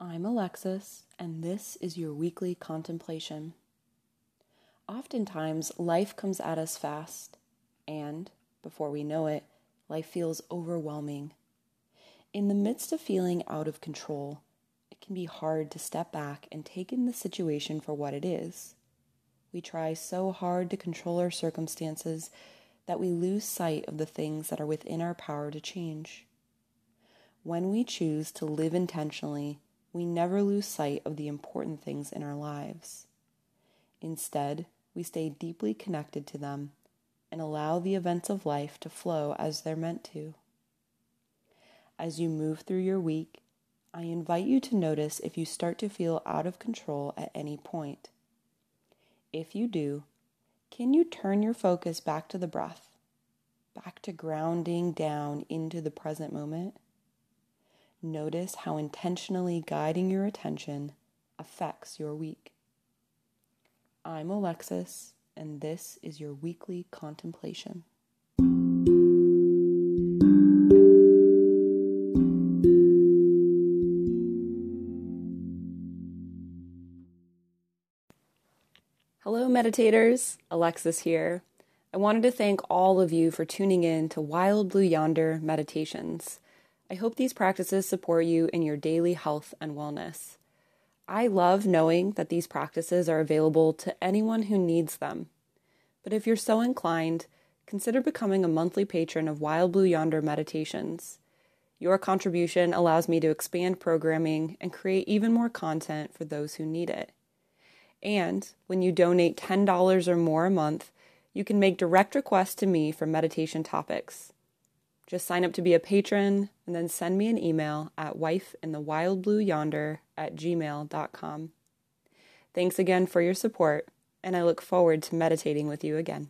Alexis, and this is your weekly contemplation. Oftentimes, life comes at us fast, and before we know it, life feels overwhelming. In the midst of feeling out of control, it can be hard to step back and take in the situation for what it is. We try so hard to control our circumstances that we lose sight of the things that are within our power to change. When we choose to live intentionally, we never lose sight of the important things in our lives. Instead, we stay deeply connected to them and allow the events of life to flow as they're meant to. As you move through your week, I invite you to notice if you start to feel out of control at any point. If you do, can you turn your focus back to the breath, back to grounding down into the present moment? Notice how intentionally guiding your attention affects your week. I'm Alexis, and this is your weekly contemplation. Hello, meditators. Alexis here. I wanted to thank all of you for tuning in to Wild Blue Yonder Meditations. I hope these practices support you in your daily health and wellness. I love knowing that these practices are available to anyone who needs them. But if you're so inclined, consider becoming a monthly patron of Wild Blue Yonder Meditations. Your contribution allows me to expand programming and create even more content for those who need it. And when you donate $10 or more a month, you can make direct requests to me for meditation topics. Just sign up to be a patron and then send me an email at wifeinthewildblueyonder at gmail.com. Thanks again for your support, and I look forward to meditating with you again.